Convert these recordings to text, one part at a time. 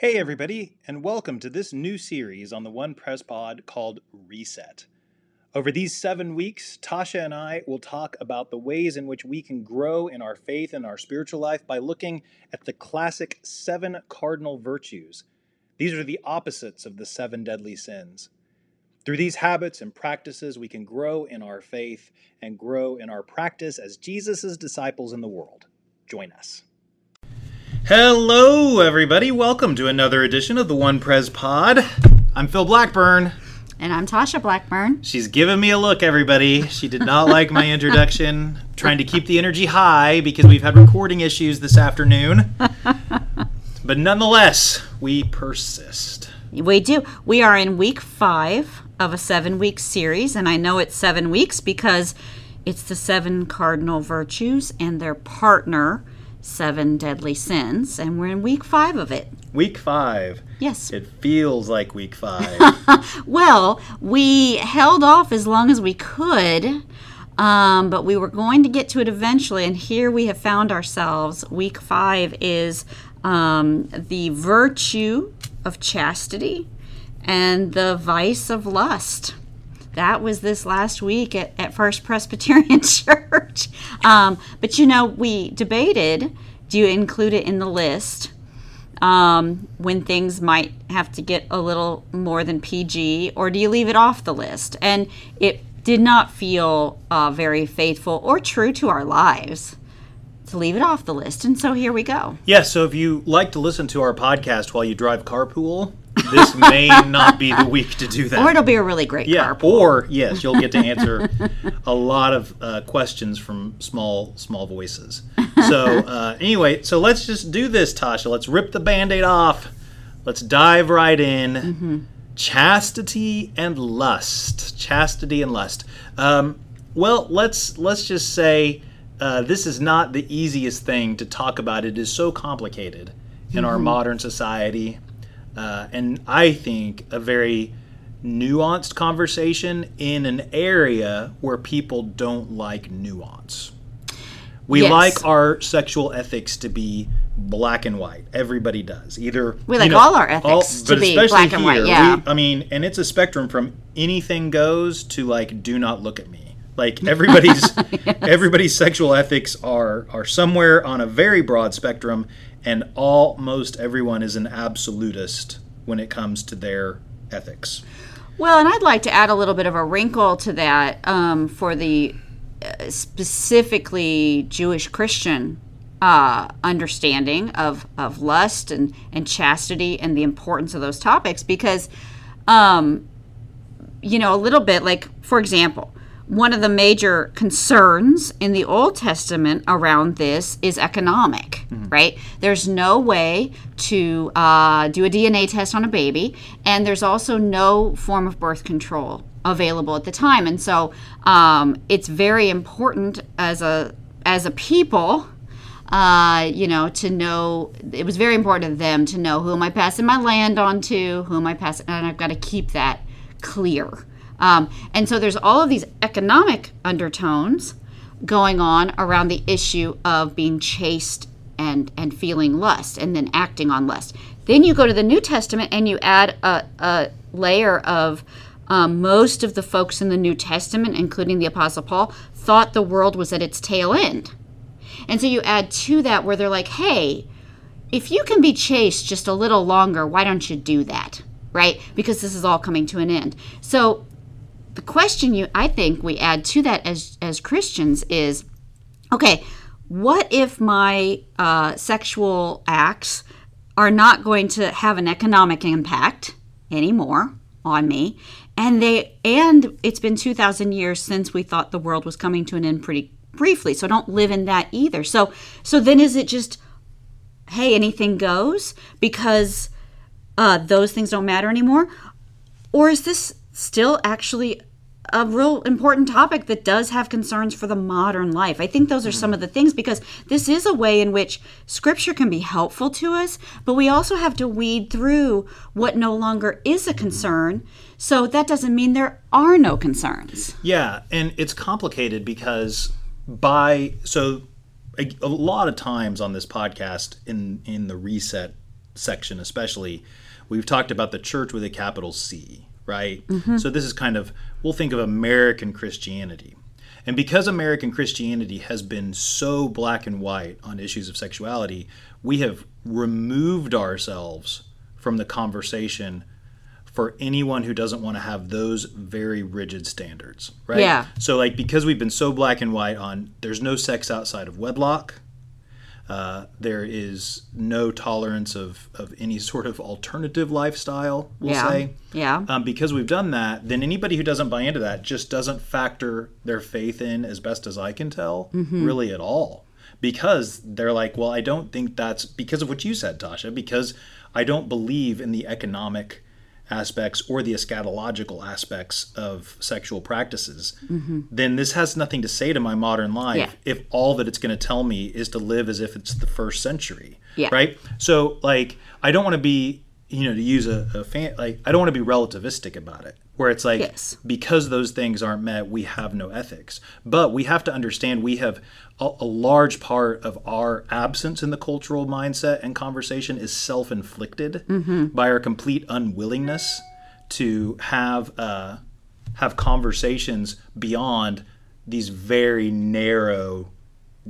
Hey, everybody, and welcome to this new series on the One Pres Pod called Reset. Over these seven weeks, Tasha and I will talk about the ways in which we can grow in our faith and our spiritual life by looking at the classic seven cardinal virtues. These are the opposites of the seven deadly sins. Through these habits and practices, we can grow in our faith and grow in our practice as Jesus' disciples in the world. Join us. Hello, everybody. Welcome to another edition of the One Pres Pod. I'm Phil Blackburn. And I'm Tasha Blackburn. She's giving me a look, everybody. She did not like my introduction. Trying to keep the energy high because we've had recording issues this afternoon. but nonetheless, we persist. We do. We are in week five of a seven week series, and I know it's seven weeks because it's the seven cardinal virtues and their partner, seven deadly sins, and we're in week five of it. Week five. Yes. It feels like week five. Well, we held off as long as we could, um, but we were going to get to it eventually, and here we have found ourselves. Week five is um, the virtue of chastity and the vice of lust. That was this last week at, at First Presbyterian Church. Um, but you know, we debated do you include it in the list? um, when things might have to get a little more than PG, or do you leave it off the list? And it did not feel uh, very faithful or true to our lives to leave it off the list. And so here we go. yeah, so if you like to listen to our podcast while you drive carpool, this may not be the week to do that. Or it'll be a really great yeah, carpool. or yes, you'll get to answer a lot of uh, questions from small small voices. So uh, anyway, so let's just do this, Tasha. Let's rip the band-aid off. Let's dive right in. Mm-hmm. Chastity and lust. Chastity and lust. Um, well, let's let's just say uh, this is not the easiest thing to talk about. It is so complicated in Mm-hmm. our modern society, uh, and I think a very nuanced conversation in an area where people don't like nuance. We Yes. like our sexual ethics to be black and white. Everybody does. Either We you like all our ethics to be black and white, yeah. we- I mean, and it's a spectrum from anything goes to like do not look at me. Like everybody's everybody's sexual ethics are are somewhere on a very broad spectrum, and almost everyone is an absolutist when it comes to their ethics. Well, and I'd like to add a little bit of a wrinkle to that um, for the uh, specifically Jewish Christian uh, understanding of, of lust and, and chastity and the importance of those topics because, um, you know, a little bit like, for example, one of the major concerns in the Old Testament around this is economic, right? There's no way to uh, do a DNA test on a baby, and there's also no form of birth control available at the time, and so um, it's very important as a as a people uh, you know, to know it was very important to them to know who am I passing my land on to, who am I passing, and I've got to keep that clear. Um, and so there's all of these economic undertones going on around the issue of being chaste and and feeling lust and then acting on lust. Then you go to the New Testament and you add a, a layer of um, most of the folks in the New Testament, including the Apostle Paul, thought the world was at its tail end. And so you add to that where they're like, hey, if you can be chaste just a little longer, why don't you do that? Right? Because this is all coming to an end. So the question you I think we add to that as as Christians is okay, what if my uh, sexual acts are not going to have an economic impact anymore on me? And they and it's been 2000 years since we thought the world was coming to an end pretty briefly so don't live in that either. So so then is it just hey anything goes because uh, those things don't matter anymore? Or is this still actually a real important topic that does have concerns for the modern life. I think those are some mm-hmm. of the things because this is a way in which scripture can be helpful to us, but we also have to weed through what no longer is a concern. So that doesn't mean there are no concerns. Yeah, and it's complicated because by so a, a lot of times on this podcast in in the reset section, especially, we've talked about the church with a capital C, right? Mm-hmm. So this is kind of, we'll think of American Christianity. And because American Christianity has been so black and white on issues of sexuality, we have removed ourselves from the conversation for anyone who doesn't want to have those very rigid standards, right? Yeah. So, like, because we've been so black and white on there's no sex outside of wedlock, uh, there is no tolerance of, of any sort of alternative lifestyle, we'll Yeah. say. Yeah. Um, because we've done that, then anybody who doesn't buy into that just doesn't factor their faith in, as best as I can tell, really at all. Because they're like, well, I don't think that's because of what you said, Tasha, because I don't believe in the economic aspects or the eschatological aspects of sexual practices, mm-hmm. then this has nothing to say to my modern life Yeah. if all that it's going to tell me is to live as if it's the first century. Yeah. Right? So, like, I don't want to be, you know, to use a, a fan, like, I don't want to be relativistic about it, where it's like, Yes. because those things aren't met, we have no ethics. But we have to understand we have a, a large part of our absence in the cultural mindset and conversation is self inflicted by our complete unwillingness to have uh, have conversations beyond these very narrow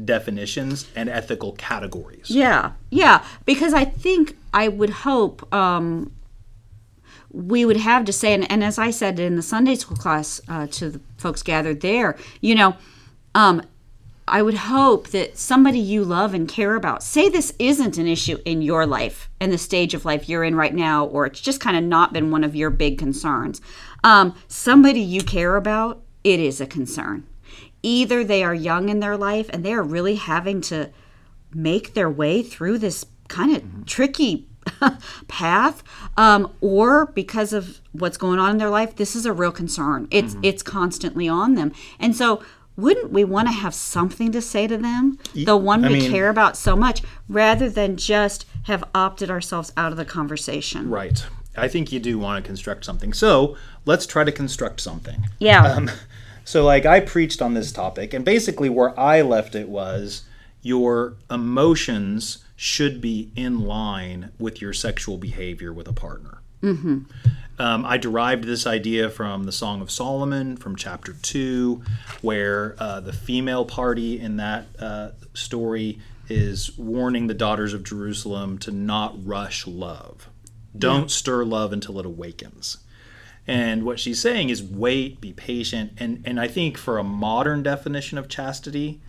definitions and ethical categories. Yeah, yeah, because I think I would hope um, we would have to say, and, and as I said in the Sunday school class uh, to the folks gathered there, you know, um, I would hope that somebody you love and care about, say this isn't an issue in your life and the stage of life you're in right now, or it's just kind of not been one of your big concerns. Um, somebody you care about, it is a concern. Either they are young in their life and they are really having to make their way through this kind of tricky path um, or because of what's going on in their life this is a real concern it's it's constantly on them and so wouldn't we want to have something to say to them the one I we mean- care about so much rather than just have opted ourselves out of the conversation Right. I think you do want to construct something. So let's try to construct something. yeah Um, so, like, I preached on this topic, and basically where I left it was your emotions should be in line with your sexual behavior with a partner. Mm-hmm. Um, I derived this idea from the Song of Solomon, from chapter 2, where uh, the female party in that uh, story is warning the daughters of Jerusalem to not rush love. Don't stir love until it awakens. And what she's saying is wait, be patient. And, and I think for a modern definition of chastity,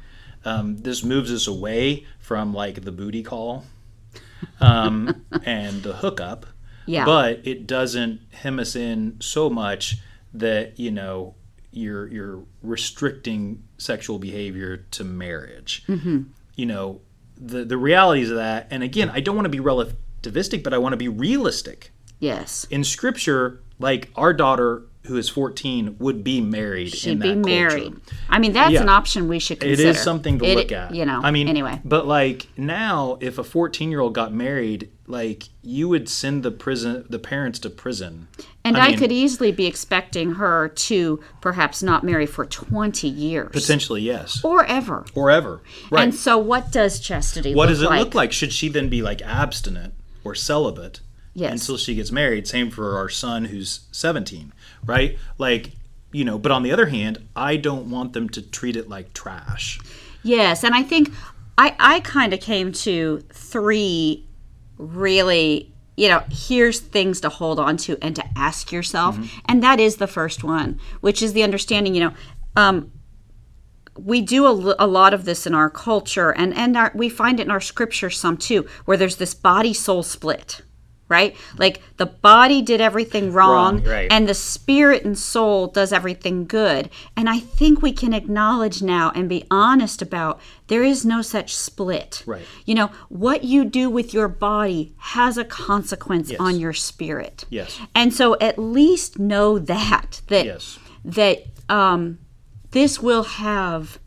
um, this moves us away from like the booty call um, and the hookup. Yeah. But it doesn't hem us in so much that, you know, you're, you're restricting sexual behavior to marriage. Mm-hmm. You know, the, the realities of that. And again, I don't want to be relativistic, but I want to be realistic yes in scripture, like our daughter who is 14 would be married in should that be culture. married i mean that's Yeah. an option we should It consider is something to It- look at. you know I mean, anyway But like now, if a 14 year old got married, like you would send the prison, the parents to prison. And I, mean, could easily be expecting her to perhaps not marry for 20 years potentially yes, or ever. or ever. Right. And so, what does chastity what does it like? look like? Should she then be like abstinent or celibate Yes. until she gets married? Same for our son who's 17, right? Like, you know, but on the other hand, I don't want them to treat it like trash. Yes. And I think I, I kind of came to three really, you know, here's things to hold on to and to ask yourself. Mm-hmm. And that is the first one, which is the understanding, you know, um, we do a, a lot of this in our culture and and our, we find it in our scripture some too where there's this body soul split right like the body did everything wrong, Wrong, right. and the spirit and soul does everything good and i think we can acknowledge now and be honest about there is no such split Right. you know what you do with your body has a consequence on your spirit Yes. and so at least know that that Yes. that um, this will have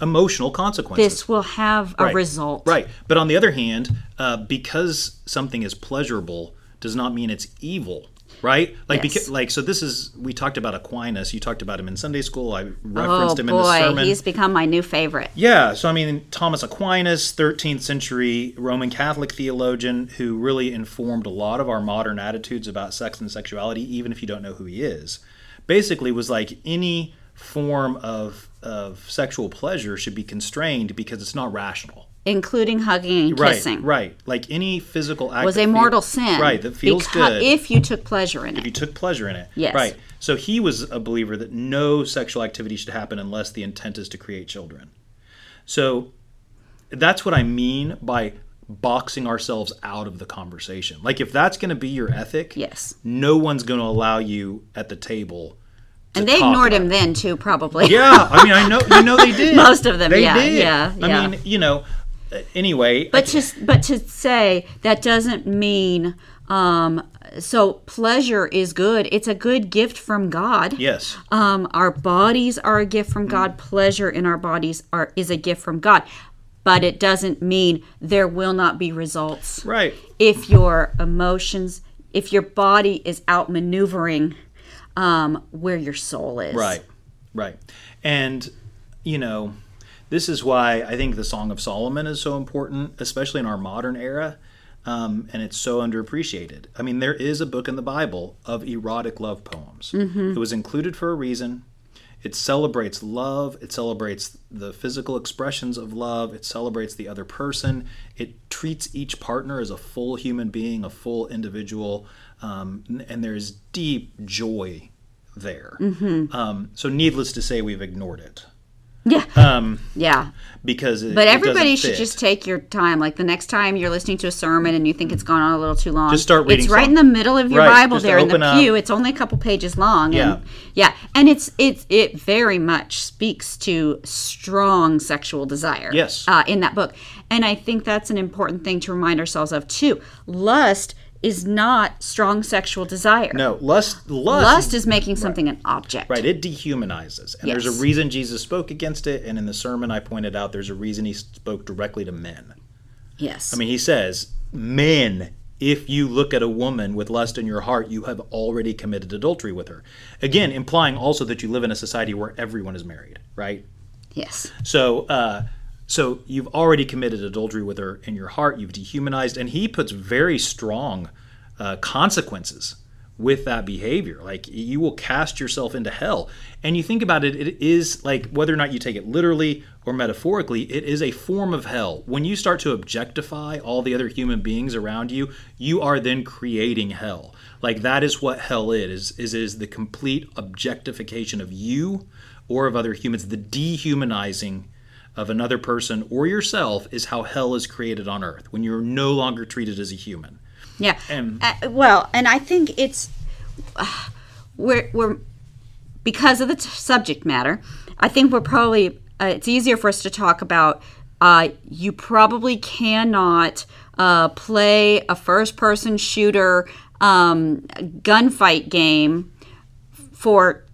Emotional consequences. this will have a Right. result. Right. But on the other hand, uh, because something is pleasurable does not mean it's evil. right? Like, Yes. because, like, so this is we talked about Aquinas. You talked about him in Sunday school. I Oh referenced him in the boy, sermon. he's become my new favorite. Yeah, so I mean, Thomas Aquinas, 13th century Roman Catholic theologian who really informed a lot of our modern attitudes about sex and sexuality, even if you don't know who he is, basically was like any form of, of sexual pleasure should be constrained because it's not rational. including hugging and Right, kissing, right. Like any physical act was a feel- mortal sin. Right, that feels good. if you took pleasure in it. if you took pleasure in it. Yes. Right. So he was a believer that no sexual activity should happen unless the intent is to create children. So that's what I mean by boxing ourselves out of the conversation. Like if that's going to be your ethic, Yes, no one's going to allow you at the table. And they ignored him then too, probably. Yeah, I mean, I know, you know, they did. Most of them, they yeah, did. yeah, I yeah. mean, you know, uh, anyway. But to but to say that doesn't mean um, so pleasure is good. It's a good gift from God. yes, Um, our bodies are a gift Mm. from God. Pleasure in our bodies are is a gift from God. But it doesn't mean there will not be results right. if your emotions, if your body is outmaneuvering um, where your soul is. Right, right. And, you know, this is why I think the Song of Solomon is so important, especially in our modern era. Um, and it's so underappreciated. I mean, there is a book in the Bible of erotic love poems. It was included for a reason. It celebrates love. It celebrates the physical expressions of love. It celebrates the other person. It treats each partner as a full human being, a full individual. Um, and there's deep joy there. Um, so, needless to say, we've ignored it Yeah. um, yeah. because it, But everybody should fit. just take your time. Like the next time you're listening to a sermon and you think it's gone on a little too long, Just start reading It's right some. in the middle of your Right, Bible just there in the up. pew. It's only a couple pages long. Yeah. And, yeah. And it's it's it very much speaks to strong sexual desire. Yes. Uh, in that book, and I think that's an important thing to remind ourselves of too. Lust is not strong sexual desire. no lust. Lust, Lust is making something an object. right. It dehumanizes, and there's a reason Jesus spoke against it. And in the sermon, I pointed out there's a reason he spoke directly to men. Yes. I mean, he says, "Men, if you look at a woman with lust in your heart, you have already committed adultery with her." Again, implying also that you live in a society where everyone is married, right? yes. So, uh, so you've already committed adultery with her in your heart. You've dehumanized, and he puts very strong uh, consequences with that behavior. Like you will cast yourself into hell. And you think about it, it is like whether or not you take it literally or metaphorically, it is a form of hell. When you start to objectify all the other human beings around you, you are then creating hell. Like that is what hell is. Is is the complete objectification of you or of other humans, the dehumanizing of another person or yourself is how hell is created on earth when you're no longer treated as a human. Yeah. And- Uh, well, and I think it's uh, we're we're because of the t- subject matter. I think we're probably uh, it's easier for us to talk about. Uh, you probably cannot uh, play a first-person shooter um, gunfight game for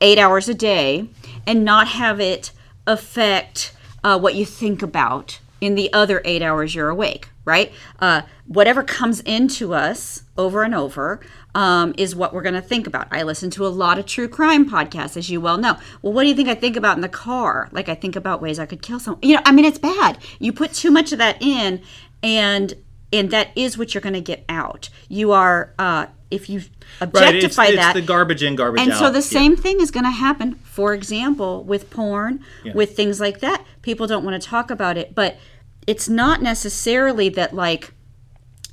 eight hours a day and not have it affect uh, what you think about in the other eight hours you're awake, right? Uh, whatever comes into us over and over um, is what we're going to think about. I listen to a lot of true crime podcasts, as you well know. Well, what do you think I think about in the car? Like, I think about ways I could kill someone. You know, I mean, it's bad. You put too much of that in, and and that is what you're going to get out. You are, uh, if you objectify Right, it's, it's that, the garbage in, garbage out. and out. so the Yeah. same thing is going to happen, for example, with porn, with things like that. People don't want to talk about it, but it's not necessarily that like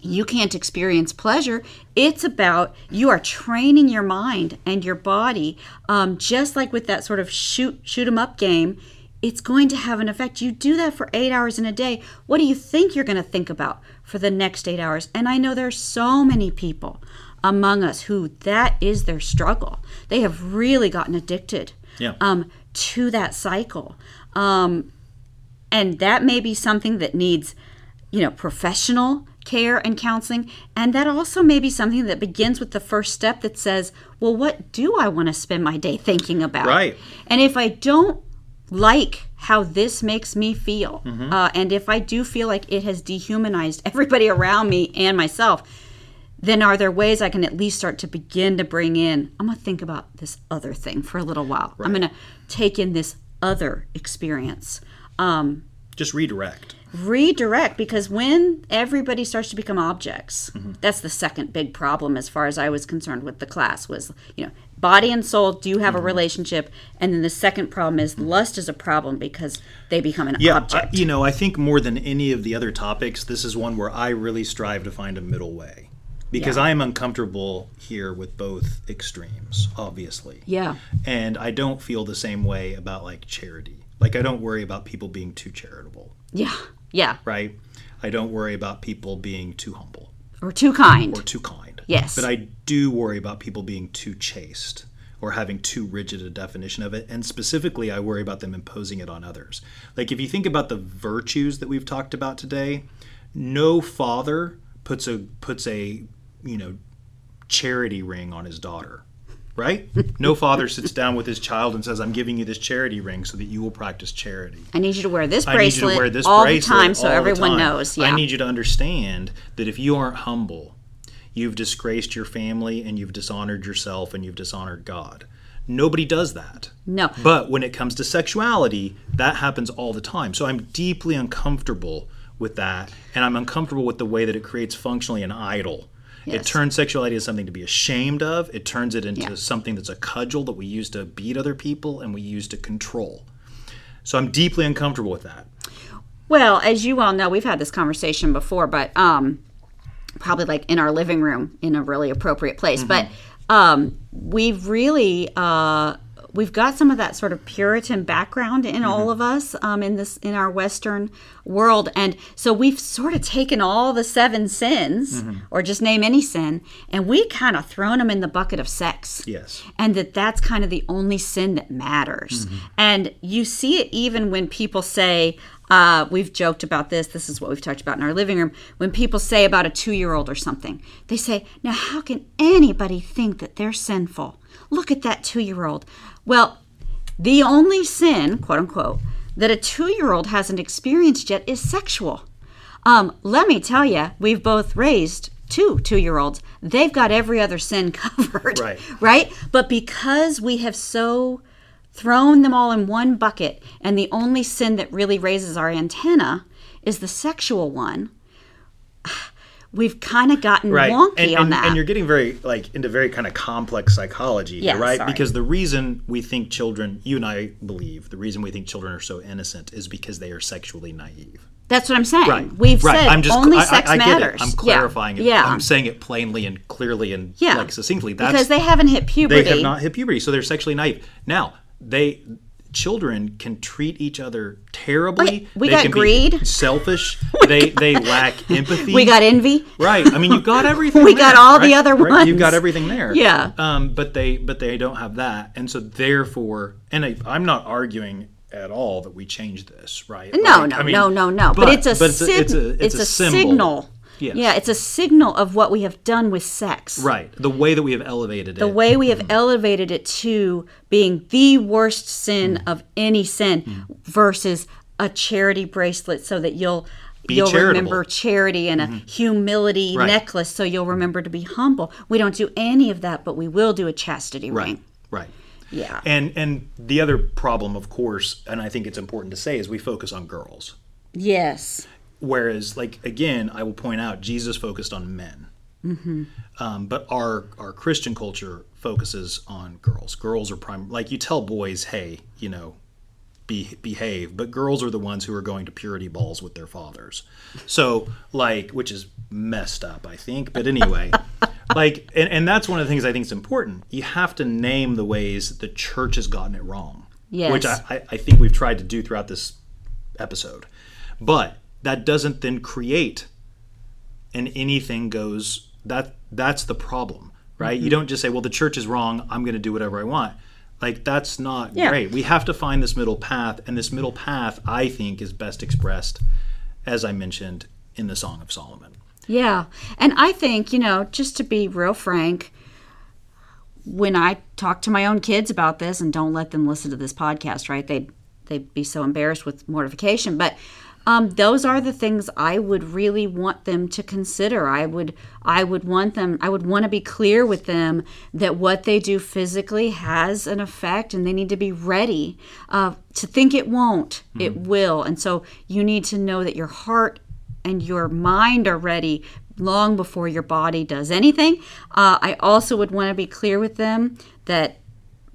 you can't experience pleasure. It's about you are training your mind and your body, um, just like with that sort of shoot shoot 'em up game. It's going to have an effect. You do that for eight hours in a day. What do you think you're going to think about for the next eight hours? And I know there's so many people among us who that is their struggle. They have really gotten addicted Yeah. um, to that cycle. Um, and that may be something that needs you know professional care and counseling and that also may be something that begins with the first step that says well what do i want to spend my day thinking about Right. and if i don't like how this makes me feel uh, and if i do feel like it has dehumanized everybody around me and myself then are there ways I can at least start to begin to bring in? I'm going to think about this other thing for a little while. I'm going to take in this other experience. Um, Just redirect. redirect because when everybody starts to become objects Mm-hmm. that's the second big problem as far as i was concerned with the class was you know body and soul do have Mm-hmm. a relationship and then the second problem is lust is a problem because they become an Yeah, I, object you know, I think more than any of the other topics, this is one where I really strive to find a middle way because Yeah. I am uncomfortable here with both extremes, obviously. yeah And I don't feel the same way about like charity. Like I don't worry about people being too charitable, yeah yeah right? I don't worry about people being too humble or too kind or too kind. Yes. But I do worry about people being too chaste or having too rigid a definition of it. And specifically, I worry about them imposing it on others. Like if you think about the virtues that we've talked about today, no father puts a puts a you know charity ring on his daughter. Right? No father sits down with his child and says, I'm giving you this charity ring so that you will practice charity. i need you to wear this I need bracelet you to wear this all bracelet the time so everyone time. knows yeah I need you to understand that if you aren't humble, you've disgraced your family and you've dishonored yourself and you've dishonored God. Nobody does that. no But when it comes to sexuality, that happens all the time. So I'm deeply uncomfortable with that. And I'm uncomfortable with the way that it creates functionally an idol. It turns sexuality into something to be ashamed of. It turns it into Yeah. something that's a cudgel that we use to beat other people and we use to control. So I'm deeply uncomfortable with that. Well, as you all know, we've had this conversation before, but um, probably like in our living room in a really appropriate place. But um, we've really uh, we've got some of that sort of Puritan background in all of us um, in this in our Western world, and so we've sort of taken all the seven sins, or just name any sin, and we kind of thrown them in the bucket of sex Yes. and that that's kind of the only sin that matters. And you see it even when people say, uh, we've joked about this, this is what we've talked about in our living room. When people say about a two year old or something, they say, Now, how can anybody think that they're sinful? Look at that two year old. Well, the only sin, quote unquote, that a two year old hasn't experienced yet is sexual. Um, let me tell you, we've both raised two two year olds. They've got every other sin covered. Right. Right? But because we have so thrown them all in one bucket, and the only sin that really raises our antenna is the sexual one, we've kind of gotten right wonky and, on that. and you're getting very like into very kind of complex psychology Yeah, here, right sorry. because the reason we think children you and i believe the reason we think children are so innocent is because they are sexually naive That's what I'm saying. right We've right. said i'm just only I, I- sex I get matters. i'm Yeah. clarifying it Yeah. i'm saying it plainly and clearly and yeah. like succinctly that's because they haven't hit puberty. they have not hit puberty so they're sexually naive now they children can treat each other terribly We they got can greed. selfish they they lack empathy we got envy. Right. I mean, you've got everything. We there, got all the right? other Right? You've got everything there. Yeah. Um, but they but they don't have that, and so therefore, and I, I'm not arguing at all that we change this, right? No, Like, no, I mean, no, no, no. But, it's a but sig- it's a, it's a, symbol. signal. Yes. Yeah, it's a signal of what we have done with sex. Right. The way that we have elevated The it. The way we have Mm-hmm. elevated it to being the worst sin Mm-hmm. of any sin versus a charity bracelet so that you'll Be you'll charitable. Mm-hmm. remember charity and a humility Right. necklace so you'll remember to be humble. We don't do any of that, but we will do a chastity Right. ring. Right. Yeah. And and the other problem, of course, and I think it's important to say, is we focus on girls. Yes. Whereas, like again, I will point out Jesus focused on men, Mm-hmm. um, but our our Christian culture focuses on girls. Girls are prime. Like you tell boys, hey, you know, be, behave, but girls are the ones who are going to purity balls with their fathers. So, like, which is messed up, I think. But anyway, like, and, and that's one of the things I think is important. You have to name the ways the church has gotten it wrong. Yes. Which I, I, I think we've tried to do throughout this episode. But that doesn't then create and anything goes that that's the problem, right? Mm-hmm. You don't just say, "Well, the church is wrong, I'm going to do whatever I want." Like that's not Yeah. great. We have to find this middle path, and this middle path I think is best expressed as I mentioned in the Song of Solomon. Yeah. And I think, you know, just to be real frank, when I talk to my own kids about this and don't let them listen to this podcast, right? They'd they'd be so embarrassed with mortification. But um, those are the things I would really want them to consider. I would I would want them I would want to be clear with them that what they do physically has an effect, and they need to be ready uh, to think it won't. Mm-hmm. It will, and so you need to know that your heart and your mind are ready long before your body does anything. Uh, I also would want to be clear with them that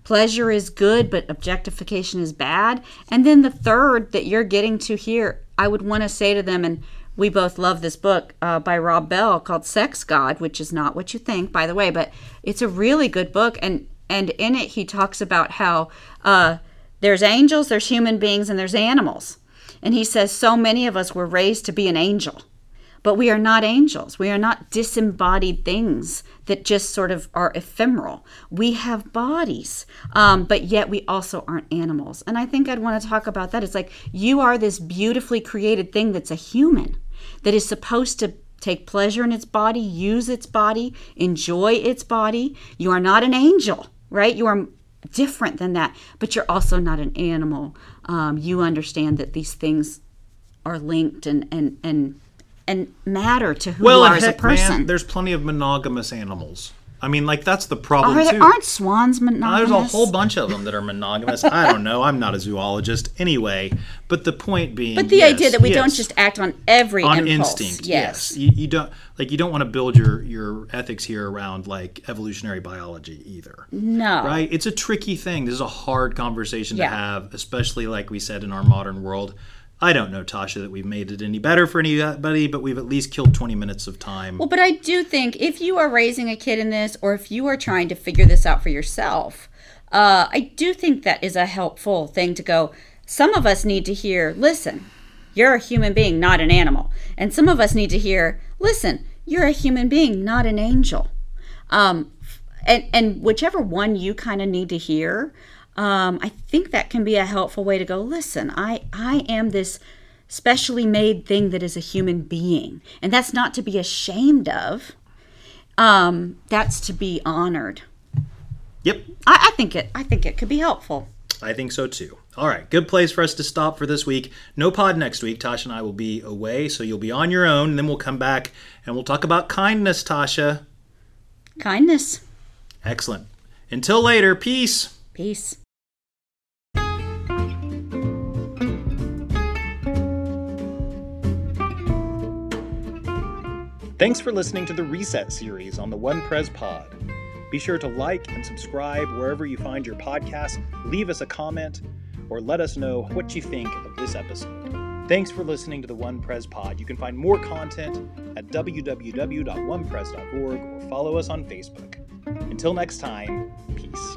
pleasure is good, but objectification is bad. And then the third that you're getting to here, I would want to say to them, and we both love this book uh, by Rob Bell called Sex God, which is not what you think, by the way, but it's a really good book. And, and in it, he talks about how uh, there's angels, there's human beings, and there's animals. And he says, so many of us were raised to be an angel. But we are not angels. We are not disembodied things that just sort of are ephemeral. We have bodies, um, but yet we also aren't animals. And I think I'd want to talk about that. It's like you are this beautifully created thing that's a human that is supposed to take pleasure in its body, use its body, enjoy its body. You are not an angel, right? You are different than that, but you're also not an animal. Um, you understand that these things are linked and and and and matter to who well, you are as a person. Man, there's plenty of monogamous animals. I mean, like that's the problem are there, too. Aren't swans monogamous? There's a whole bunch of them that are monogamous. I don't know. I'm not a zoologist anyway. But the point being, but the yes, idea that we yes. don't just act on every on impulse. instinct. Yes, yes. You, you, don't like you don't want to build your your ethics here around like evolutionary biology either. No, right? It's a tricky thing. This is a hard conversation yeah. to have, especially like we said in our modern world I don't know, Tasha, that we've made it any better for anybody, but we've at least killed 20 minutes of time. Well, but I do think if you are raising a kid in this, or if you are trying to figure this out for yourself, uh, I do think that is a helpful thing to go. Some of us need to hear, listen, you're a human being, not an animal. And some of us need to hear, listen, you're a human being, not an angel. Um, and, and whichever one you kind of need to hear, um, I think that can be a helpful way to go. Listen, I I am this specially made thing that is a human being, and that's not to be ashamed of. Um, that's to be honored. Yep. I, I think it. I think it could be helpful. I think so too. All right, good place for us to stop for this week. No pod next week. Tasha and I will be away, so you'll be on your own. And then we'll come back and we'll talk about kindness, Tasha. Kindness. Excellent. Until later, peace. Peace. Thanks for listening to the Reset series on the One Pres Pod. Be sure to like and subscribe wherever you find your podcast, leave us a comment, or let us know what you think of this episode. Thanks for listening to the One Pres Pod. You can find more content at www.onepres.org or follow us on Facebook. Until next time, peace.